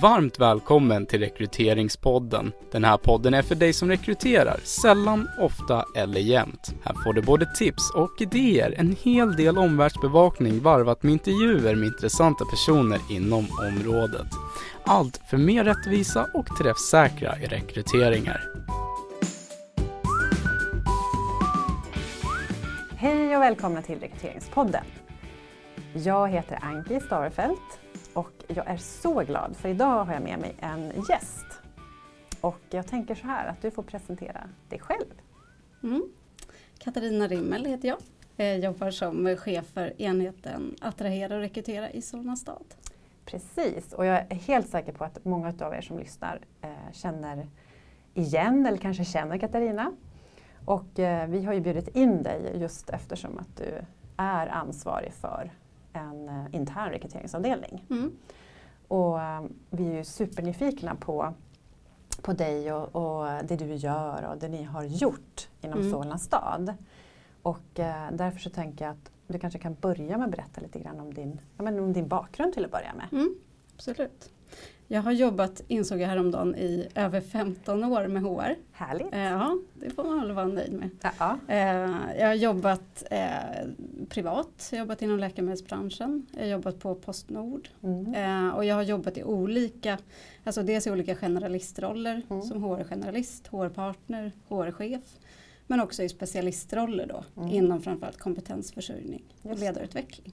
Varmt välkommen till Rekryteringspodden. Den här podden är för dig som rekryterar, sällan, ofta eller jämt. Här får du både tips och idéer, en hel del omvärldsbevakning varvat med intervjuer med intressanta personer inom området. Allt för mer rättvisa och träffsäkra rekryteringar. Hej och välkomna till Rekryteringspodden. Jag heter Anki Starfelt och jag är så glad för idag har jag med mig en gäst. Och jag tänker så här att du får presentera dig själv. Mm. Katarina Rimmel heter jag. Jag jobbar som chef för enheten Attrahera och rekrytera i Solna stad. Precis, och jag är helt säker på att många av er som lyssnar eh, känner igen eller kanske känner Katarina. Och eh, vi har ju bjudit in dig just eftersom att du är ansvarig för en eh, intern rekryteringsavdelning. Mm. Och eh, vi är ju supernyfikna på, på dig och, och det du gör och det ni har gjort inom Mm. Solna stad. Och eh, därför så tänker jag att du kanske kan börja med att berätta lite grann om din, ja, men om din bakgrund till att börja med. Mm, absolut. Jag har jobbat, insåg jag häromdagen, i över 15 år med HR. Härligt! Eh, Ja, det får man väl vara nöjd med. Ja, Eh, Jag har jobbat eh, privat, jag har jobbat inom läkemedelsbranschen, jag har jobbat på Postnord mm. och jag har jobbat i olika, alltså dels i olika generalistroller Mm. som HR-generalist, HR-partner, HR-chef men också i specialistroller då Mm. inom framförallt kompetensförsörjning och ledarutveckling.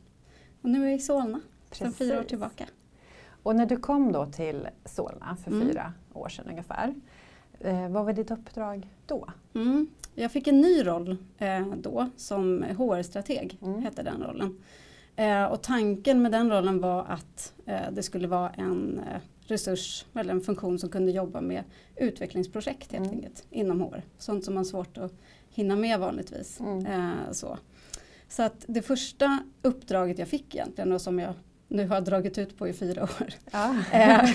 Och nu är jag i Solna sedan fyra år tillbaka. Och när du kom då till Solna för Mm. fyra år sedan ungefär, eh, vad var ditt uppdrag då? Mm. Jag fick en ny roll eh, då som HR-strateg, Mm. hette den rollen. Eh, och tanken med den rollen var att eh, det skulle vara en eh, resurs eller en funktion som kunde jobba med utvecklingsprojekt helt Mm. enkelt inom HR. Sånt som man har svårt att hinna med vanligtvis. Mm. Eh, så. så att det första uppdraget jag fick egentligen och som jag nu har dragit ut på i fyra år Ja. Eh,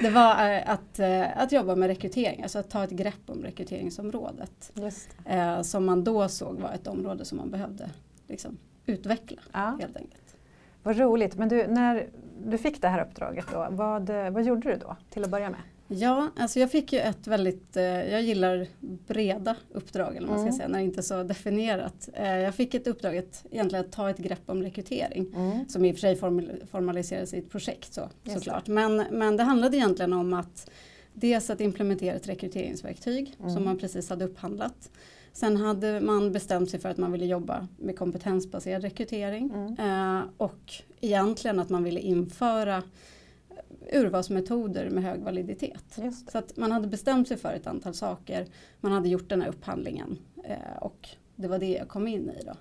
det var eh, att, eh, att jobba med rekrytering, alltså att ta ett grepp om rekryteringsområdet. Som man då såg var ett område som man behövde liksom, utveckla Ja. helt enkelt. Vad roligt. Men du, när du fick det här uppdraget då, vad, vad gjorde du då till att börja med? Ja, alltså jag fick ju ett väldigt, eh, jag gillar breda uppdrag eller vad man ska Mm. säga, när det inte är så definierat. Eh, jag fick ett uppdrag att egentligen att ta ett grepp om rekrytering. Som i och för sig formal- formaliserades i ett projekt så, Just såklart. Men, men det handlade egentligen om att dels att implementera ett rekryteringsverktyg Mm. som man precis hade upphandlat. Sen hade man bestämt sig för att man ville jobba med kompetensbaserad rekrytering. Mm. Eh, och egentligen att man ville införa urvalsmetoder med hög validitet. Så att man hade bestämt sig för ett antal saker. Man hade gjort den här upphandlingen eh, och det var det jag kom in i då.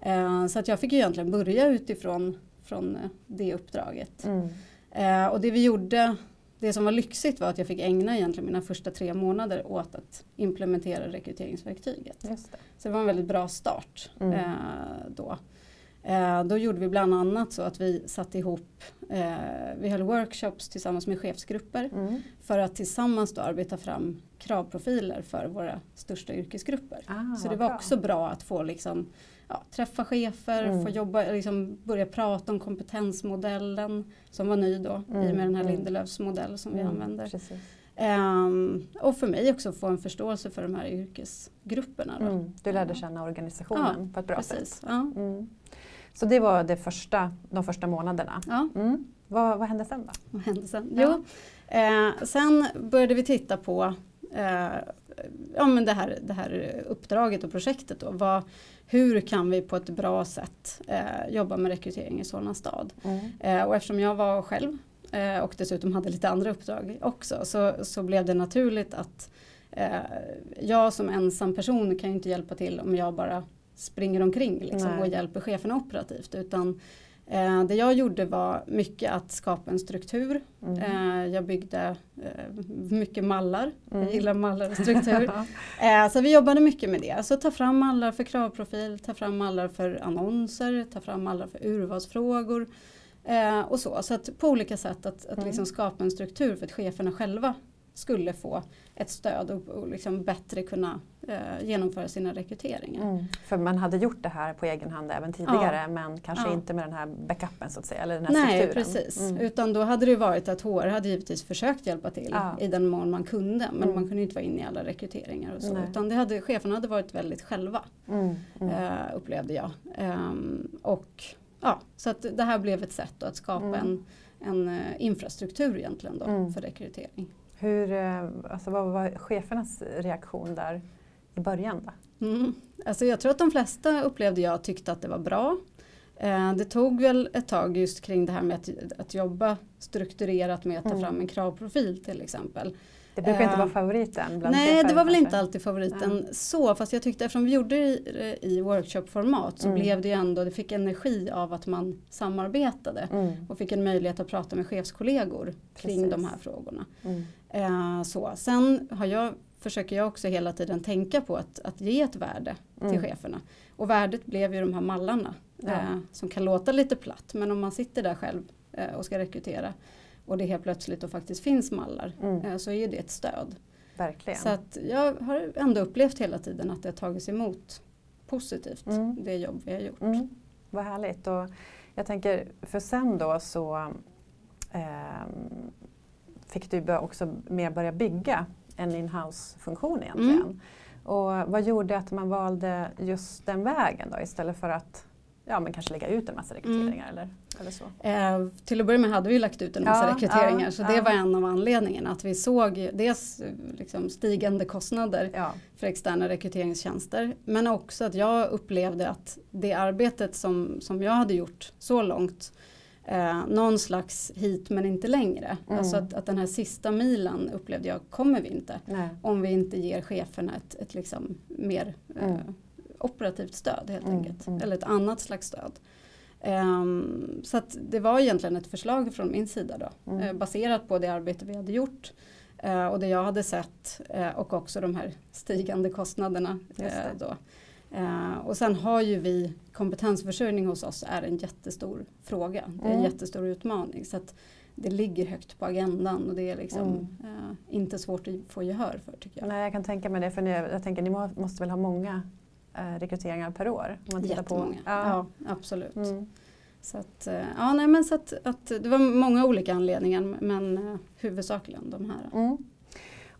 Eh, så att jag fick egentligen börja utifrån från eh, det uppdraget. Mm. Eh, och det vi gjorde, det som var lyxigt var att jag fick ägna egentligen mina första tre månader åt att implementera rekryteringsverktyget. Det. Så det var en väldigt bra start Mm. eh, då. Eh, då gjorde vi bland annat så att vi satte ihop, eh, vi höll workshops tillsammans med chefsgrupper Mm. för att tillsammans då arbeta fram kravprofiler för våra största yrkesgrupper. Ah, Så det var bra. också bra att få liksom, ja, träffa chefer, Mm. få jobba, liksom börja prata om kompetensmodellen som var ny då i och Mm, med den här mm. Lindelöfs modell som vi Mm, använder. Precis. Ehm, och för mig också få en förståelse för de här yrkesgrupperna. Då. Mm. Du lärde känna organisationen på ett bra Precis. sätt. Ja. Mm. Så det var det första, de första månaderna. Ja, Mm. Vad, vad hände sen då? vad hände sen? Ja. Eh, sen började vi titta på eh, ja, men det, här, det här uppdraget och projektet. Då. Vad, hur kan vi på ett bra sätt eh, jobba med rekrytering i Solna stad? Mm. Eh, och eftersom jag var själv eh, och dessutom hade lite andra uppdrag också så, så blev det naturligt att eh, jag som ensam person kan ju inte hjälpa till om jag bara springer omkring liksom, Nej. och hjälper cheferna operativt. Utan eh, det jag gjorde var mycket att skapa en struktur. Mm. Eh, jag byggde eh, mycket mallar. Mm. Jag gillar mallar och struktur. Eh, så vi jobbade mycket med det. Alltså ta fram mallar för kravprofil, ta fram mallar för annonser, ta fram mallar för urvalsfrågor. Eh, och så. Så att på olika sätt att, att Mm. liksom skapa en struktur för att cheferna själva skulle få ett stöd och, och liksom bättre kunna eh, genomföra sina rekryteringar. Mm. För man hade gjort det här på egen hand även tidigare ja. men kanske ja. inte med den här backupen så att säga, eller den här Nej, strukturen. precis. Mm. Utan då hade det varit att HR hade givetvis försökt hjälpa till ja. i den mån man kunde men mm. man kunde inte vara inne i alla rekryteringar och så. Nej. Utan det hade, cheferna hade varit väldigt själva mm, mm. eh, upplevde jag. Um, och ja, så att det här blev ett sätt att skapa mm. en, en uh, infrastruktur egentligen då för rekrytering. Hur, eh, alltså vad var chefernas reaktion där i början? Då? Mm. Alltså jag tror att de flesta upplevde jag tyckte att det var bra. Eh, det tog väl ett tag just kring det här med att, att jobba strukturerat med att ta mm. fram en kravprofil till exempel. Det brukar inte vara favoriten? Bland nej, det var väl inte alltid favoriten ja. så. Fast jag tyckte eftersom vi gjorde det i, workshopformat så mm. blev det ju ändå, det fick energi av att man samarbetade. Mm. Och fick en möjlighet att prata med chefskollegor kring Precis. de här frågorna. Mm. Eh, så. Sen har jag, försöker jag också hela tiden tänka på att, att ge ett värde till mm. cheferna. Och värdet blev ju de här mallarna. Ja. Eh, som kan låta lite platt men om man sitter där själv eh, och ska rekrytera och det helt plötsligt då faktiskt finns mallar mm. Eh, så är det ett stöd. Verkligen. Så att jag har ändå upplevt hela tiden att det har tagits emot positivt, mm. det jobb vi har gjort. Mm. Vad härligt. Och jag tänker, för sen då så eh, fick du också mer börja bygga en in-house-funktion egentligen. Mm. Och vad gjorde att man valde just den vägen då istället för att ja, men kanske lägga ut en massa rekryteringar? Mm. Eller, eller så? Eh, till att börja med hade vi lagt ut en massa ja, rekryteringar ja, så ja. det var en av anledningarna. Att vi såg dels liksom, stigande kostnader för externa rekryteringstjänster men också att jag upplevde att det arbetet som, som jag hade gjort så långt eh, någon slags hit men inte längre. Mm. Alltså att, att den här sista milen upplevde jag kommer vi inte. Nej. Om vi inte ger cheferna ett, ett liksom mer eh, mm. operativt stöd helt mm. enkelt. Mm. Eller ett annat slags stöd. Um, så det var egentligen ett förslag från min sida då. Mm. Eh, baserat på det arbete vi hade gjort. Uh, och det jag hade sett uh, och också de här stigande kostnaderna. Då. Och sen har ju vi kompetensförsörjning hos oss är en jättestor fråga. Det är en mm. jättestor utmaning. Så att det ligger högt på agendan och det är liksom mm. inte svårt att få gehör för tycker jag. Nej, jag kan tänka mig det. För ni, jag tänker ni måste väl ha många rekryteringar per år? Om man tittar Jättemånga, på. Ja. ja absolut. Mm. Så, att, ja, nej, men så att, att, det var många olika anledningar men uh, huvudsakligen de här. Mm.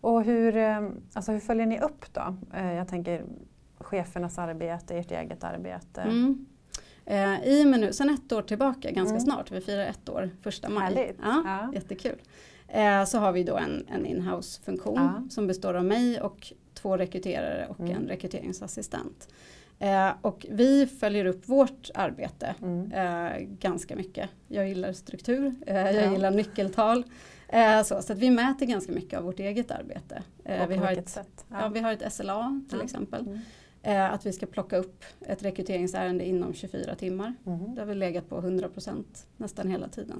Och hur, alltså hur följer ni upp då? Jag tänker chefernas arbete, ert eget arbete? Mm. Eh, I och med nu, sen ett år tillbaka, ganska mm. snart, vi firar ett år första maj. Härligt. Ja, ja. Jättekul. Eh, så har vi då en, en inhouse-funktion ja. som består av mig och två rekryterare och mm. en rekryteringsassistent. Eh, och vi följer upp vårt arbete mm. eh, ganska mycket. Jag gillar struktur, eh, jag ja. gillar nyckeltal. Eh, så, så att vi mäter ganska mycket av vårt eget arbete. Eh, vi, har ett, sätt? Ja. ja. vi har ett SLA till exempel. Mm. Eh, att vi ska plocka upp ett rekryteringsärende inom 24 timmar. Mm. Det har vi legat på 100% nästan hela tiden.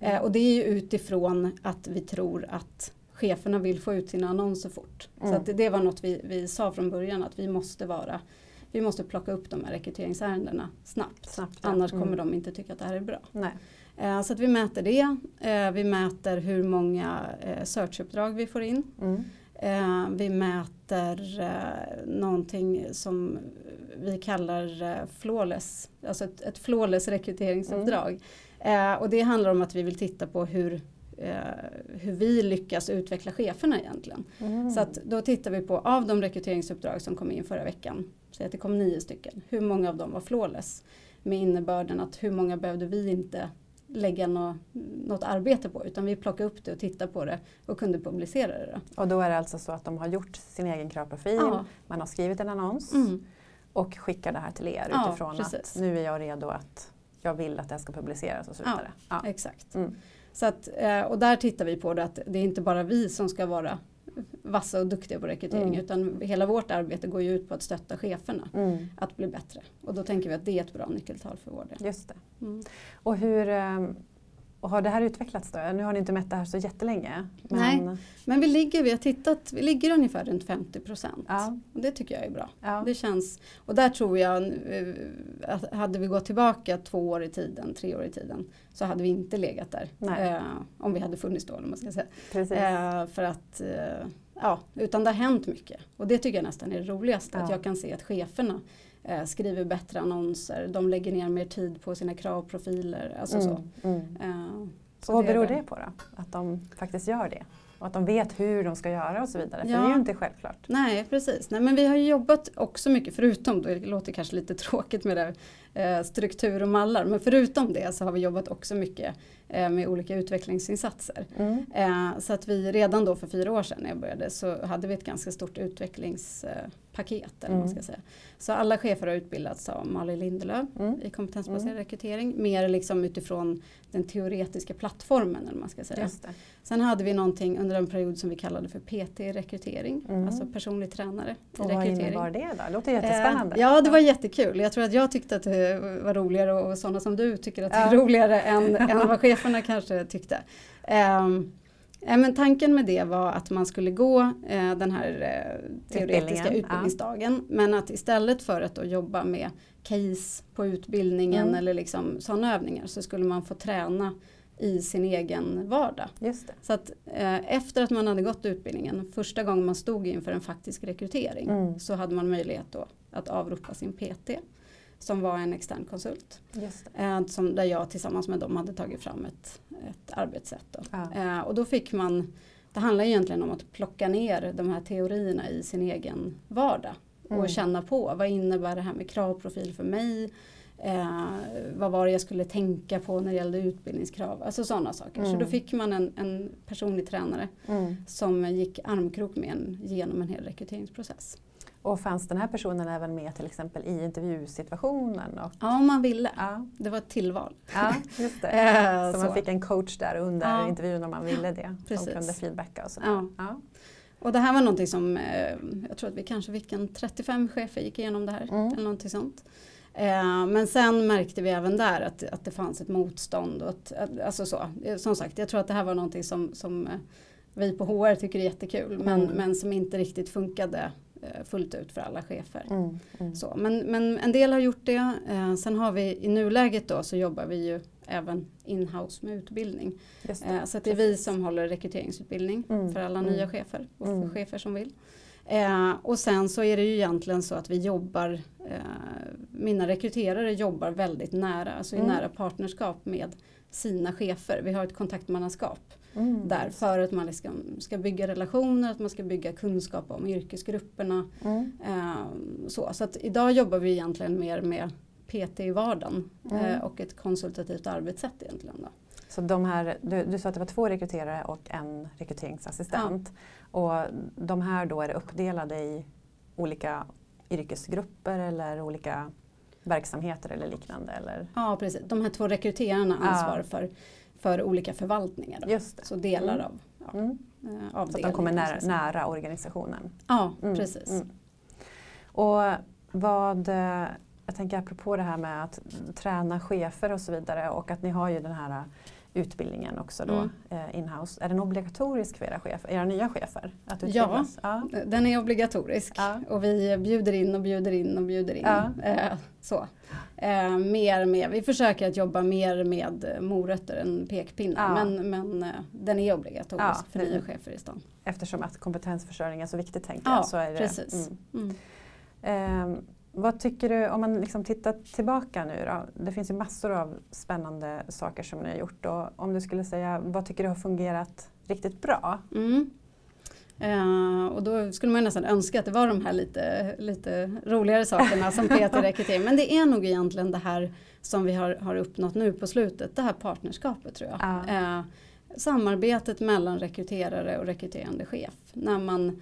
Eh, och det är ju utifrån att vi tror att cheferna vill få ut sina annonser fort. Mm. Så det, var något vi, vi sa från början att vi måste vara vi måste plocka upp de här rekryteringsärendena snabbt. snabbt ja. Annars kommer mm. de inte tycka att det här är bra. Eh, så att vi mäter det. Eh, vi mäter hur många eh, searchuppdrag vi får in. Mm. Eh, vi mäter eh, någonting som vi kallar eh, flawless, alltså ett, ett flawless rekryteringsuppdrag. Mm. Eh, och det handlar om att vi vill titta på hur, eh, hur vi lyckas utveckla cheferna egentligen. Mm. Så att då tittar vi på av de rekryteringsuppdrag som kom in förra veckan, säg att det kom nio stycken, hur många av dem var flawless? Med innebörden att hur många behövde vi inte lägga något, något arbete på utan vi plockade upp det och tittade på det och kunde publicera det. Då. Och då är det alltså så att de har gjort sin egen kravprofil, ja. man har skrivit en annons mm. och skickar det här till er ja, utifrån precis. att nu är jag redo att jag vill att det här ska publiceras och så vidare. Ja, exakt. Mm. Så att, eh, och där tittar vi på det att det är inte bara vi som ska vara vassa och duktiga på rekrytering mm. utan hela vårt arbete går ju ut på att stötta cheferna mm. att bli bättre. Och då tänker vi att det är ett bra nyckeltal för vår del. Just det. Mm. Och hur, ehm, Och har det här utvecklats då? Nu har ni inte mätt det här så jättelänge. Men... Nej. Men vi ligger, vi har tittat, vi ligger ungefär runt 50 procent. Ja. Och det tycker jag är bra. Ja. Det känns, och där tror jag, eh, att hade vi gått tillbaka två år i tiden, tre år i tiden, så hade vi inte legat där. Eh, om vi hade funnits då, man ska säga. Precis. Eh, för att, eh, ja, utan det har hänt mycket. Och det tycker jag nästan är det roligaste, att Ja. jag kan se att cheferna eh, skriver bättre annonser, de lägger ner mer tid på sina kravprofiler. Alltså så. Mm. Mm. Eh, så Och vad det beror bra. det på då? Att de faktiskt gör det? Och att de vet hur de ska göra och så vidare. För Ja. det är ju inte självklart. Nej precis, Nej, men vi har jobbat också mycket förutom, det låter kanske lite tråkigt med det, eh, struktur och mallar, men förutom det så har vi jobbat också mycket eh, med olika utvecklingsinsatser. Mm. Eh, så att vi redan då för fyra år sedan när jag började så hade vi ett ganska stort utvecklingspaket. eller vad man Mm. ska säga. Så alla chefer har utbildats av Malin Lindelöf Mm. i kompetensbaserad Mm. rekrytering. Mer liksom utifrån den teoretiska plattformen eller vad man ska säga. Sen hade vi någonting under en period som vi kallade för PT-rekrytering, Mm. alltså personlig tränare i Och vad rekrytering. innebar det då? Det låter jättespännande. Eh, ja, det var jättekul. Jag tror att jag tyckte att det var roligare och sådana som du tycker att det är Ja. roligare än, än vad cheferna kanske tyckte. Eh, men tanken med det var att man skulle gå eh, den här eh, teoretiska utbildningsdagen men att istället för att jobba med case på utbildningen Mm. eller liksom sådana övningar så skulle man få träna i sin egen vardag. Så att eh, efter att man hade gått utbildningen, första gången man stod inför en faktisk rekrytering Mm. så hade man möjlighet då att avropa sin PT som var en extern konsult. Eh, som, där jag tillsammans med dem hade tagit fram ett, ett arbetssätt. Då. Ja. Eh, och då fick man, det handlar egentligen om att plocka ner de här teorierna i sin egen vardag. Mm. Och känna på vad innebär det här med kravprofil för mig? Eh, vad var det jag skulle tänka på när det gällde utbildningskrav? Alltså sådana saker. Så Mm. då fick man en, en personlig tränare Mm. som gick armkrok med en genom en hel rekryteringsprocess. Och fanns den här personen även med till exempel i intervjusituationen? Och, Ja, om man ville. ja. Det var ett tillval. ja, just det. Så man fick en coach där under Ja. intervjun om man ville det. Precis. Som kunde feedbacka och sådär. Ja. Och det här var någonting som, eh, jag tror att vi kanske fick en 35 chefer gick igenom det här. Mm. Eller någonting sånt. Eh, men sen märkte vi även där att, att det fanns ett motstånd. Och att, alltså så. Eh, Som sagt, jag tror att det här var någonting som, som vi på HR tycker är jättekul. Men, Mm. men som inte riktigt funkade fullt ut för alla chefer. Mm. Mm. Så, men, men en del har gjort det. Eh, sen har vi i nuläget då så jobbar vi ju även in-house med utbildning. Just Eh, så det är vi som håller rekryteringsutbildning Mm, för alla mm. nya chefer och för Mm. chefer som vill. Eh, och sen så är det ju egentligen så att vi jobbar, eh, mina rekryterare jobbar väldigt nära, alltså i Mm. nära partnerskap med sina chefer. Vi har ett kontaktmannaskap Mm. där för att man liksom ska bygga relationer, att man ska bygga kunskap om yrkesgrupperna. Mm. Eh, så så idag jobbar vi egentligen mer med PT i vardagen Mm. eh, och ett konsultativt arbetssätt egentligen. Då. Så de här, du, du sa att det var två rekryterare och en rekryteringsassistent. Och de här då är uppdelade i olika yrkesgrupper eller olika verksamheter eller liknande? Eller? Ja precis, de här två rekryterarna ansvarar för, för olika förvaltningar. Då. Just det. Så delar Mm. av ja, Mm. eh, Så att de kommer nära, nära organisationen? Ja Mm, precis. mm. Och vad, eh, jag tänker apropå det här med att träna chefer och så vidare och att ni har ju den här utbildningen också då Mm. eh, inhouse. Är den obligatorisk för era, chefer, era nya chefer? Att Ja. utbildas? ja. Den är obligatorisk Ja. och vi bjuder in och bjuder in och bjuder in. Ja. Eh, så. Eh, mer med, vi försöker att jobba mer med morötter än pekpinnar men, men eh, den är obligatorisk för nya chefer i stan. Eftersom att kompetensförsörjning är så viktigt tänker Ja, jag. Så är det. precis. Mm. Mm. Vad tycker du, om man liksom tittar tillbaka nu då? Det finns ju massor av spännande saker som ni har gjort. Och om du skulle säga, vad tycker du har fungerat riktigt bra? Mm. Eh, och då skulle man nästan önska att det var de här lite, lite roligare sakerna som Peter rekrytering. Men det är nog egentligen det här som vi har, har uppnått nu på slutet, det här partnerskapet tror jag. Ja. Eh, samarbetet mellan rekryterare och rekryterande chef. När man,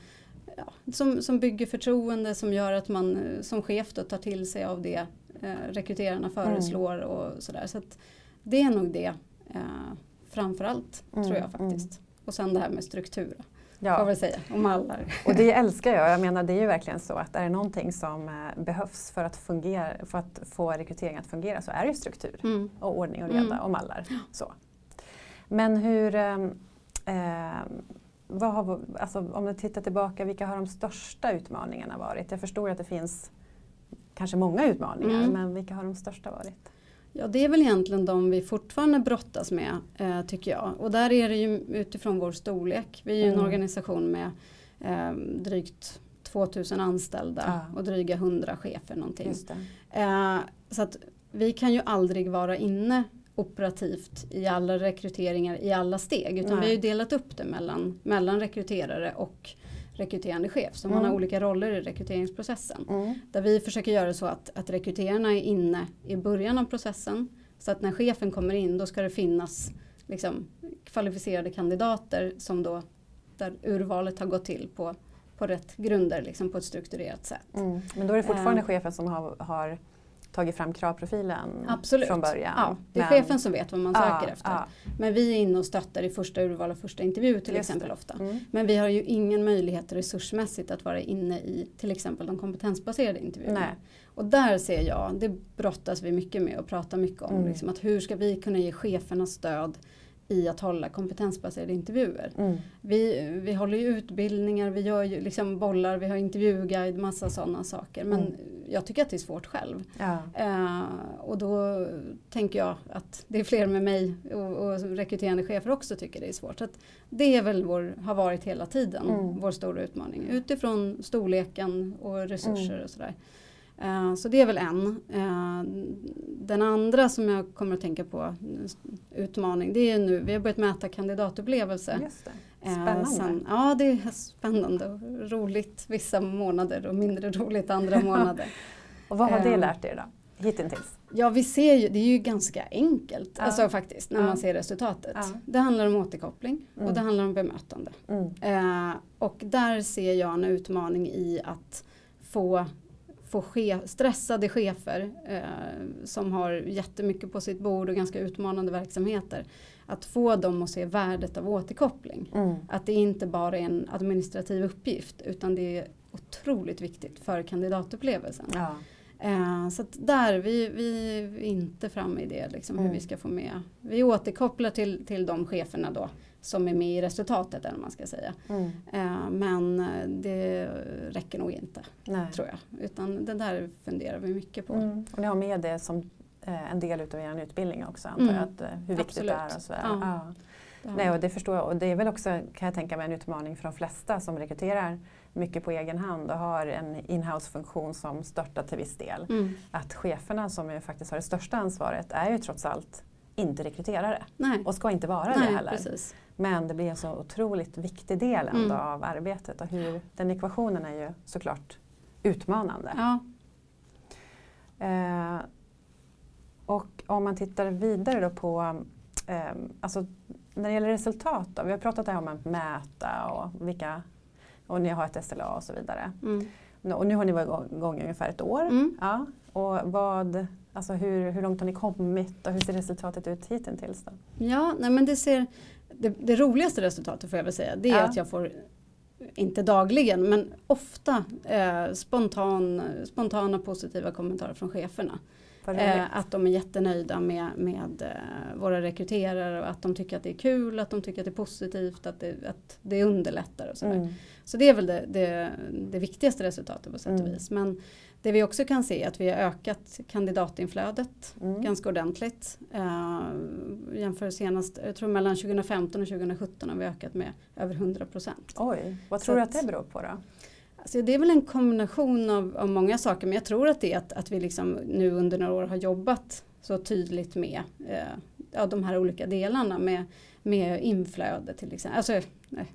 ja, som, som bygger förtroende, som gör att man eh, som chef då tar till sig av det eh, rekryterarna föreslår och sådär. Så att det är nog det eh, framförallt, Mm, tror jag faktiskt. Och sen det här med struktur. Får Ja, väl säga, och mallar. och det älskar jag. Jag menar det är ju verkligen så att är det någonting som eh, behövs för att, fungera, för att få rekrytering att fungera så är det struktur Mm. och ordning och reda Mm. och mallar. Så. Men hur, eh, vad har, alltså, om du tittar tillbaka, vilka har de största utmaningarna varit? Jag förstår att det finns kanske många utmaningar, Mm. men vilka har de största varit? Ja, det är väl egentligen de vi fortfarande brottas med, eh, tycker jag. Och där är det ju utifrån vår storlek. Vi är ju en Mm. organisation med eh, drygt 2000 anställda Ja. och dryga 100 chefer någonting. Eh, så att vi kan ju aldrig vara inne operativt i alla rekryteringar i alla steg. Utan Nej. vi har ju delat upp det mellan, mellan rekryterare och rekryterande chef. Så man Mm. har olika roller i rekryteringsprocessen. Mm. Där vi försöker göra så att, att rekryterarna är inne i början av processen. Så att när chefen kommer in då ska det finnas liksom, kvalificerade kandidater som då, där urvalet har gått till på, på rätt grunder, liksom på ett strukturerat sätt. Mm. Men då är det fortfarande Eh. chefen som har, har tagit fram kravprofilen Absolut. från början? Ja, det är Men- chefen som vet vad man söker Ja, efter. ja. Men vi är inne och stöttar i första urval och första intervju till Just exempel det. ofta. Mm. Men vi har ju ingen möjlighet resursmässigt att vara inne i till exempel de kompetensbaserade intervjuerna. Nej. Och där ser jag, det brottas vi mycket med och pratar mycket om. Mm. Liksom att hur ska vi kunna ge cheferna stöd i att hålla kompetensbaserade intervjuer. Mm. Vi, vi håller ju utbildningar, vi gör ju liksom bollar, vi har intervjuguide, massa sådana saker. Men Mm. jag tycker att det är svårt själv. Ja. Eh, och då tänker jag att det är fler med mig och, och rekryterande chefer också tycker det är svårt. Så det är väl vår, har varit hela tiden Mm. vår stora utmaning. Utifrån storleken och resurser Mm. och sådär. Eh, så det är väl en. Eh, den andra som jag kommer att tänka på, utmaning, det är nu, vi har börjat mäta kandidatupplevelse. Just det. Eh, Spännande. sen- ja, det är spännande och roligt vissa månader och mindre roligt andra månader. Och vad har det Eh. lärt er då? Hittills? Ja, vi ser ju, det är ju ganska enkelt Ja. alltså faktiskt när Ja. man ser resultatet. Ja. Det handlar om återkoppling Mm. och det handlar om bemötande. Mm. Eh, och där ser jag en utmaning i att få, få che- stressade chefer eh, som har jättemycket på sitt bord och ganska utmanande verksamheter. Att få dem att se värdet av återkoppling. Mm. Att det inte bara är en administrativ uppgift utan det är otroligt viktigt för kandidatupplevelsen. Ja. Eh, så att där, vi, vi är inte framme i det, liksom, hur Mm. vi ska få med. Vi återkopplar till, till de cheferna då som är med i resultatet, eller man ska säga. Mm. Eh, men eh, det räcker nog inte, Nej. tror jag. Utan det där funderar vi mycket på. Mm. Och ni har med det som eh, en del utav er utbildning också antar Mm. jag, att, hur viktigt Absolut. det är och sådär. Ja. Ja. Nej, och det förstår jag. Och det är väl också, kan jag tänka mig, en utmaning för de flesta som rekryterar mycket på egen hand och har en inhouse-funktion som störtar till viss del. Mm. Att cheferna som ju faktiskt har det största ansvaret är ju trots allt inte rekryterare Nej, och ska inte vara Nej det heller. precis. Men det blir en så otroligt viktig del ändå Mm. av arbetet och hur, den ekvationen är ju såklart utmanande. Ja. Eh, och om man tittar vidare då på, eh, alltså när det gäller resultat då, vi har pratat om att mäta och vilka, och ni har ett SLA och så vidare. Mm. Och nu har ni varit igång i ungefär ett år. Mm. Ja. Och vad, alltså hur, hur långt har ni kommit och hur ser resultatet ut hittills då? Ja, nej men det ser det, det roligaste resultatet får jag väl säga, det är Ja. att jag får, inte dagligen, men ofta eh, spontan, spontana positiva kommentarer från cheferna. Eh, att de är jättenöjda med, med eh, våra rekryterare och att de tycker att det är kul, att de tycker att det är positivt, att det, att det underlättar och sådär. Mm. Så det är väl det, det, det viktigaste resultatet på sätt och Mm. vis. Men det vi också kan se är att vi har ökat kandidatinflödet Mm. ganska ordentligt. Uh, jämför senast, jag tror mellan 2015 och 2017 har vi ökat med över 100 procent. Oj, vad Så tror du att- det beror på då? Alltså det är väl en kombination av, av många saker men jag tror att det är att, att vi liksom nu under några år har jobbat så tydligt med eh, ja, de här olika delarna med, med inflöde till exempel. Alltså, nej, eh,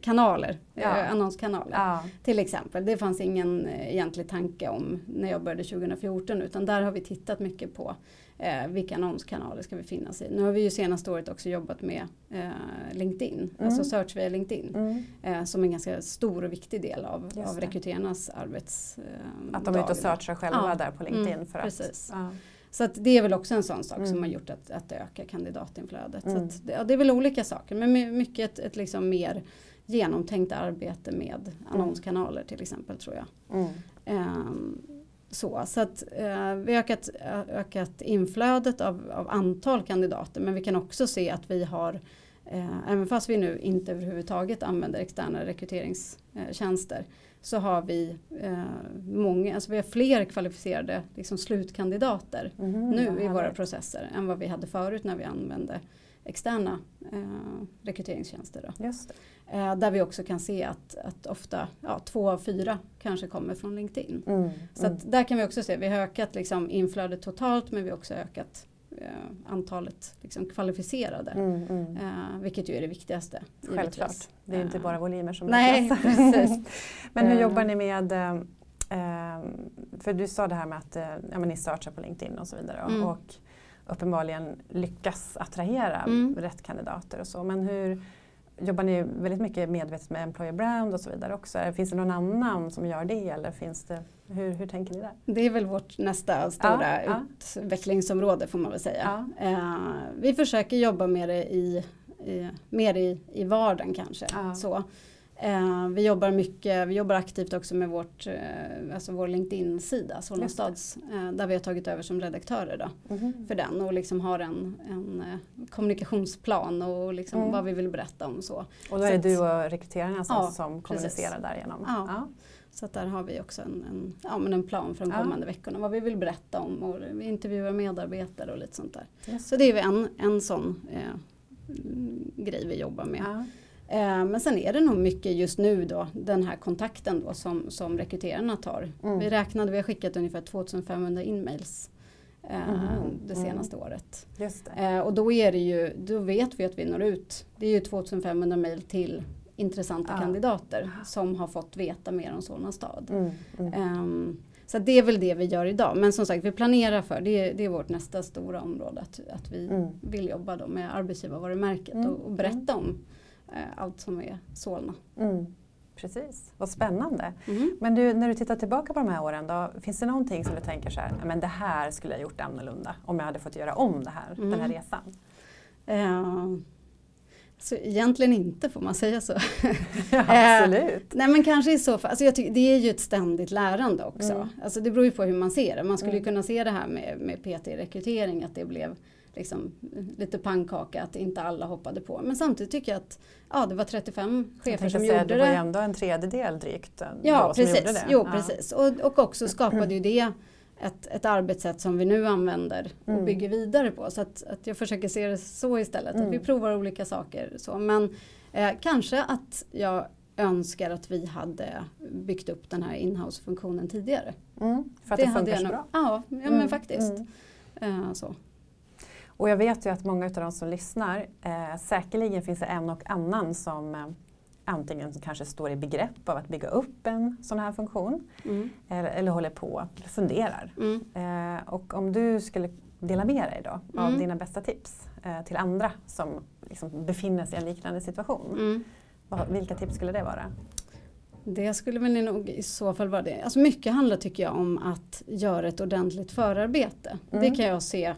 kanaler, Ja. eh, annonskanaler. Ja. Till exempel, det fanns ingen eh, egentlig tanke om när jag började 2014 utan där har vi tittat mycket på eh, vilka annonskanaler ska vi finnas i. Nu har vi ju senaste året också jobbat med eh, LinkedIn, Mm. alltså search via LinkedIn. Mm. Eh, som en ganska stor och viktig del av, av rekryterarnas arbets... Eh, Att de är ute och searchar själva Ja. där på LinkedIn Mm, för att... precis. Så att det är väl också en sån sak Mm. som har gjort att, att det ökar kandidatinflödet. Så Mm. att, det- ja, det är väl olika saker men my- mycket ett, ett liksom mer genomtänkt arbete med annonskanaler till exempel tror jag. Mm. Ehm, så så att, eh, vi har ökat, ökat inflödet av, av antal kandidater men vi kan också se att vi har Eh, även fast vi nu inte överhuvudtaget använder externa rekryteringstjänster så har vi eh, många, alltså vi har fler kvalificerade liksom, slutkandidater mm, nu i våra processer än vad vi hade förut när vi använde externa eh, rekryteringstjänster. Då. Eh, där vi också kan se att, att ofta ja, två av fyra kanske kommer från LinkedIn. Mm, så mm. där kan vi också se, vi har ökat liksom, inflödet totalt men vi har också ökat antalet liksom, kvalificerade. Mm, mm. Eh, vilket ju är det viktigaste. Självklart, det är inte bara volymer som Nej, precis. Men hur jobbar ni med eh, för du sa det här med att ja, men ni searchar på LinkedIn och så vidare mm. och uppenbarligen lyckas attrahera mm. rätt kandidater och så. Men hur jobbar ni väldigt mycket medvetet med employer brand och så vidare också? Finns det någon annan som gör det eller finns det, hur, hur tänker ni där? Det är väl vårt nästa stora ja, utvecklingsområde får man väl säga. Ja. Uh, vi försöker jobba med det i, i mer i, i vardagen kanske. Ja. Så. Eh, vi jobbar mycket, vi jobbar aktivt också med vårt, eh, alltså vår LinkedIn-sida, Solna stads, eh, där vi har tagit över som redaktörer då, mm. för den och liksom har en, en kommunikationsplan och liksom mm. vad vi vill berätta om. Så. Och då är det du och rekryterarna alltså ja, som kommunicerar därigenom? Ja. ja. Så där har vi också en, en, ja, men en plan för de kommande ja. veckorna, vad vi vill berätta om och vi intervjuar medarbetare och lite sånt där. Yes. Så det är en, en sån grej vi jobbar med. Eh, men sen är det nog mycket just nu då den här kontakten då som, som rekryterarna tar. Mm. Vi räknade, vi har skickat ungefär 2500 inmails eh, mm. det mm. senaste mm. året. Eh, och då, är det ju, då vet vi att vi når ut. Det är ju 2500 mail till intressanta ja. kandidater som har fått veta mer om Solna stad. Um, så det är väl det vi gör idag. Men som sagt, vi planerar för, det är, det är vårt nästa stora område, att, att vi vill jobba då med arbetsgivarvarumärket och, och berätta om allt som är Solna. Mm. Precis, vad spännande. Mm. Men du, när du tittar tillbaka på de här åren, då, finns det någonting som du tänker så här, men det här skulle jag gjort annorlunda om jag hade fått göra om det här, mm. den här resan? Uh, så egentligen inte, får man säga så. ja, absolut. Uh, nej men kanske i så fall, alltså jag tycker, det är ju ett ständigt lärande också. Mm. Alltså det beror ju på hur man ser det. Man skulle mm. kunna se det här med, med PT-rekrytering, att det blev liksom, lite pannkaka att inte alla hoppade på. Men samtidigt tycker jag att ja, det var 35 chefer som gjorde det. Det var ändå en tredjedel drygt ja, precis. som gjorde det. Jo, ja. precis. Och, och också skapade ju det ett, ett arbetssätt som vi nu använder och mm. bygger vidare på. Så att, att jag försöker se det så istället, mm. att vi mm. provar olika saker. Så. Men eh, kanske att jag önskar att vi hade byggt upp den här inhouse-funktionen tidigare. Mm. För att det, det funkar så bra? Ja, ja men mm. faktiskt. Uh, så. Och jag vet ju att många av de som lyssnar, eh, säkerligen finns det en och annan som eh, antingen kanske står i begrepp av att bygga upp en sån här funktion mm. eller, eller håller på, eller funderar. Mm. Eh, och om du skulle dela med dig då av mm. dina bästa tips eh, till andra som liksom befinner sig i en liknande situation. Mm. Vad, vilka tips skulle det vara? Det skulle väl nog i så fall vara det. Alltså mycket handlar tycker jag om att göra ett ordentligt förarbete. Mm. Det kan jag se eh,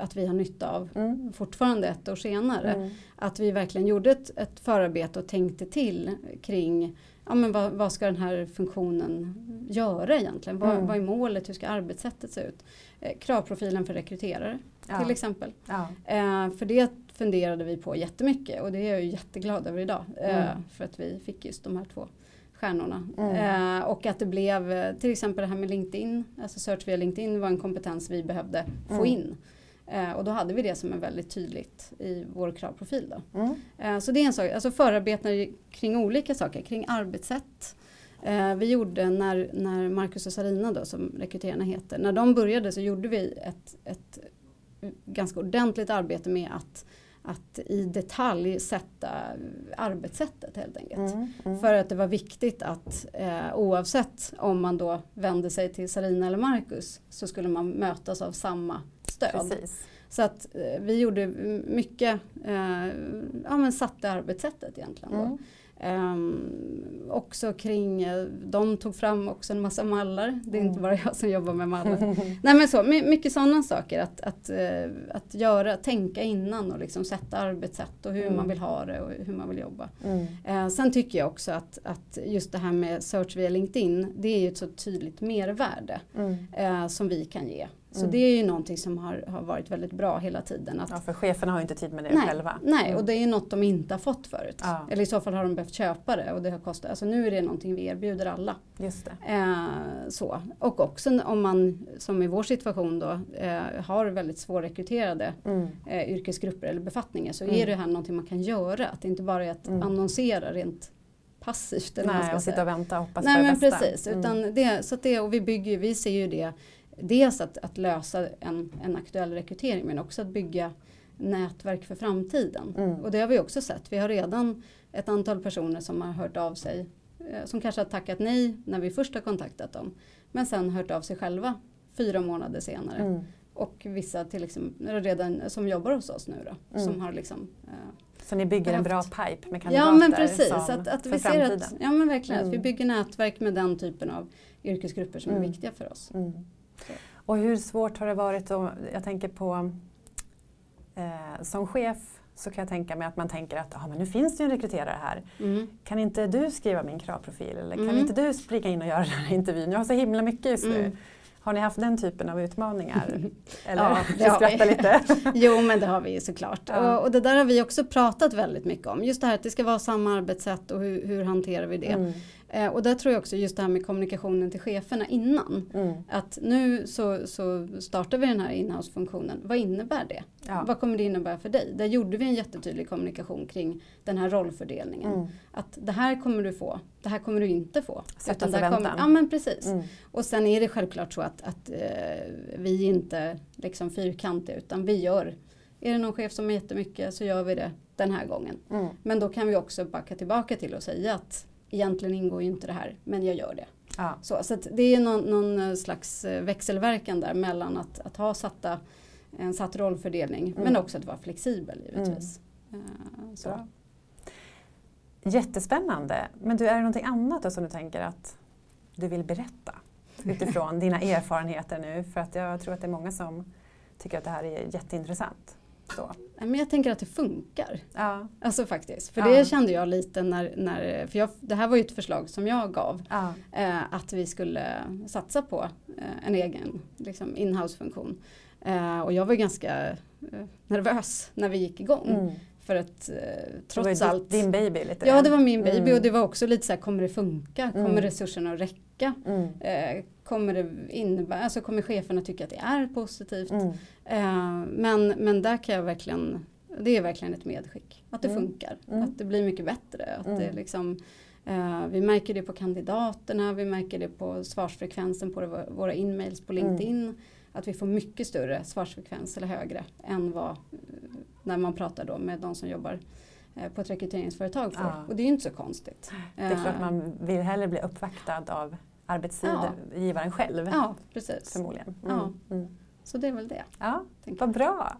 att vi har nytta av mm. fortfarande ett år senare. Mm. Att vi verkligen gjorde ett, ett förarbete och tänkte till kring ja, men vad, vad ska den här funktionen göra egentligen? Vad, mm. vad är målet? Hur ska arbetssättet se ut? Eh, kravprofilen för rekryterare ja. till exempel. Ja. Eh, för det funderade vi på jättemycket och det är jag jätteglad över idag. Eh, mm. för att vi fick just de här två stjärnorna. Mm. Eh, och att det blev eh, till exempel det här med LinkedIn, alltså search via LinkedIn var en kompetens vi behövde få mm. in. Eh, och då hade vi det som är väldigt tydligt i vår kravprofil. Då. Mm. Eh, så det är en sak, alltså förarbeten kring olika saker, kring arbetssätt. Eh, vi gjorde när, när Marcus och Sarina då, som rekryterarna heter, när de började så gjorde vi ett, ett ganska ordentligt arbete med att att i detalj sätta arbetssättet helt enkelt. Mm, mm. För att det var viktigt att eh, oavsett om man då vände sig till Sarina eller Marcus så skulle man mötas av samma stöd. Precis. Så att eh, vi gjorde mycket, eh, ja men satte arbetssättet egentligen. Mm. Um, också kring, eh, de tog fram också en massa mallar. Det är inte mm. bara jag som jobbar med mallar. Nej men så, mycket sådana saker. Att, att, uh, att göra, tänka innan och liksom sätta arbetssätt och hur mm. man vill ha det och hur man vill jobba. Mm. Uh, sen tycker jag också att, att just det här med search via LinkedIn, det är ju ett så tydligt mervärde uh, som vi kan ge. Så mm. det är ju någonting som har, har varit väldigt bra hela tiden. Att, ja, för cheferna har ju inte tid med det nej, själva. Nej, mm. och det är ju något de inte har fått förut. Ja. Eller i så fall har de behövt köpa det och det har kostat. Alltså nu är det någonting vi erbjuder alla. Just det. Eh, så. Och också om man, som i vår situation då, eh, har väldigt svårrekryterade mm. eh, yrkesgrupper eller befattningar så mm. är det här någonting man kan göra. Att det inte bara är att mm. annonsera rent passivt. Eller Nej, och sitta och vänta och hoppas Nej, på det men bästa. Precis, mm. utan det, så det, och vi bygger vi ser ju det dels att, att lösa en, en aktuell rekrytering men också att bygga nätverk för framtiden. Mm. Och det har vi också sett. Vi har redan ett antal personer som har hört av sig eh, som kanske har tackat nej när vi först har kontaktat dem. Men sen hört av sig själva fyra månader senare. Mm. Och vissa till exempel, redan som jobbar hos oss nu då. Mm. Som har liksom, eh, så ni bygger en bra pipe med kandidater ja, men precis, som, att, att vi framtiden? Att, ja men verkligen, att vi mm. bygger nätverk med den typen av yrkesgrupper som är mm. viktiga för oss. Mm. Och hur svårt har det varit, och jag tänker på eh, som chef så kan jag tänka mig att man tänker att ah, men nu finns det ju en rekryterare här. Mm. Kan inte du skriva min kravprofil eller mm. kan inte du springa in och göra den här intervjun? Jag har så himla mycket just nu. Mm. Har ni haft den typen av utmaningar? Eller? Ja, det vi. lite. jo men det har vi såklart. Ja. Och, och, det där har vi också pratat väldigt mycket om. Just det här att det ska vara samma arbetssätt och hur, hur hanterar vi det. Eh, och där tror jag också just det här med kommunikationen till cheferna innan. Mm. Att nu så, så startar vi den här inhouse-funktionen. Vad innebär det? Ja. Vad kommer det innebära för dig? Där gjorde vi en jättetydlig kommunikation kring den här rollfördelningen. Mm. Att det här kommer du få, det här kommer du inte få. Sätta förväntan. Kommer, ja men precis. Mm. Och sen är det självklart så att, att eh, vi inte liksom fyrkantiga utan vi gör är det någon chef som är jättemycket så gör vi det den här gången. Mm. Men då kan vi också backa tillbaka till och säga att egentligen ingår ju inte det här men jag gör det. Ja. Så, så det är någon, någon, slags eh, växelverkan där mellan att, att ha satta, en satt rollfördelning mm. men också att vara flexibel givetvis. Mm. Uh, så. Jättespännande. Men du, är det någonting annat då som du tänker att du vill berätta utifrån dina erfarenheter nu? För att jag tror att det är många som tycker att det här är jätteintressant. Så. Men jag tänker att det funkar. Ja. Alltså faktiskt. För ja. det kände jag lite när, när för jag, det här var ju ett förslag som jag gav. Ja. Eh, att vi skulle satsa på eh, en egen liksom, inhouse-funktion. Eh, och jag var ganska eh, nervös när vi gick igång. Mm. För att eh, trots det var allt. Din baby lite? Ja det var min baby mm. och det var också lite så här, kommer det funka? Kommer mm. resurserna att räcka? Kommer det innebära, alltså kommer cheferna tycka att det är positivt? Mm. Eh, men, men där kan jag verkligen, det är verkligen ett medskick. Att det mm. funkar, mm. att det blir mycket bättre. Att det mm. liksom, eh, vi märker det på kandidaterna, vi märker det på svarsfrekvensen på våra inmails på LinkedIn. Mm. Att vi får mycket större svarsfrekvens eller högre än vad när man pratar då med de som jobbar eh, på ett rekryteringsföretag får. Ja. Och det är ju inte så konstigt. Det är klart man vill hellre bli uppvaktad av arbetsgivaren ja. själv. Ja, precis. Förmodligen. Mm. Ja. Mm. Så det är väl det. Ja, vad bra.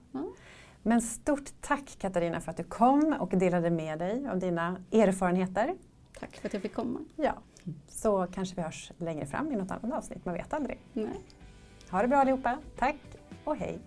Men stort tack Katarina för att du kom och delade med dig av dina erfarenheter. Tack för att jag fick komma. Ja, så kanske vi hörs längre fram i något annat avsnitt, man vet aldrig. Nej. Ha det bra allihopa. Tack och hej.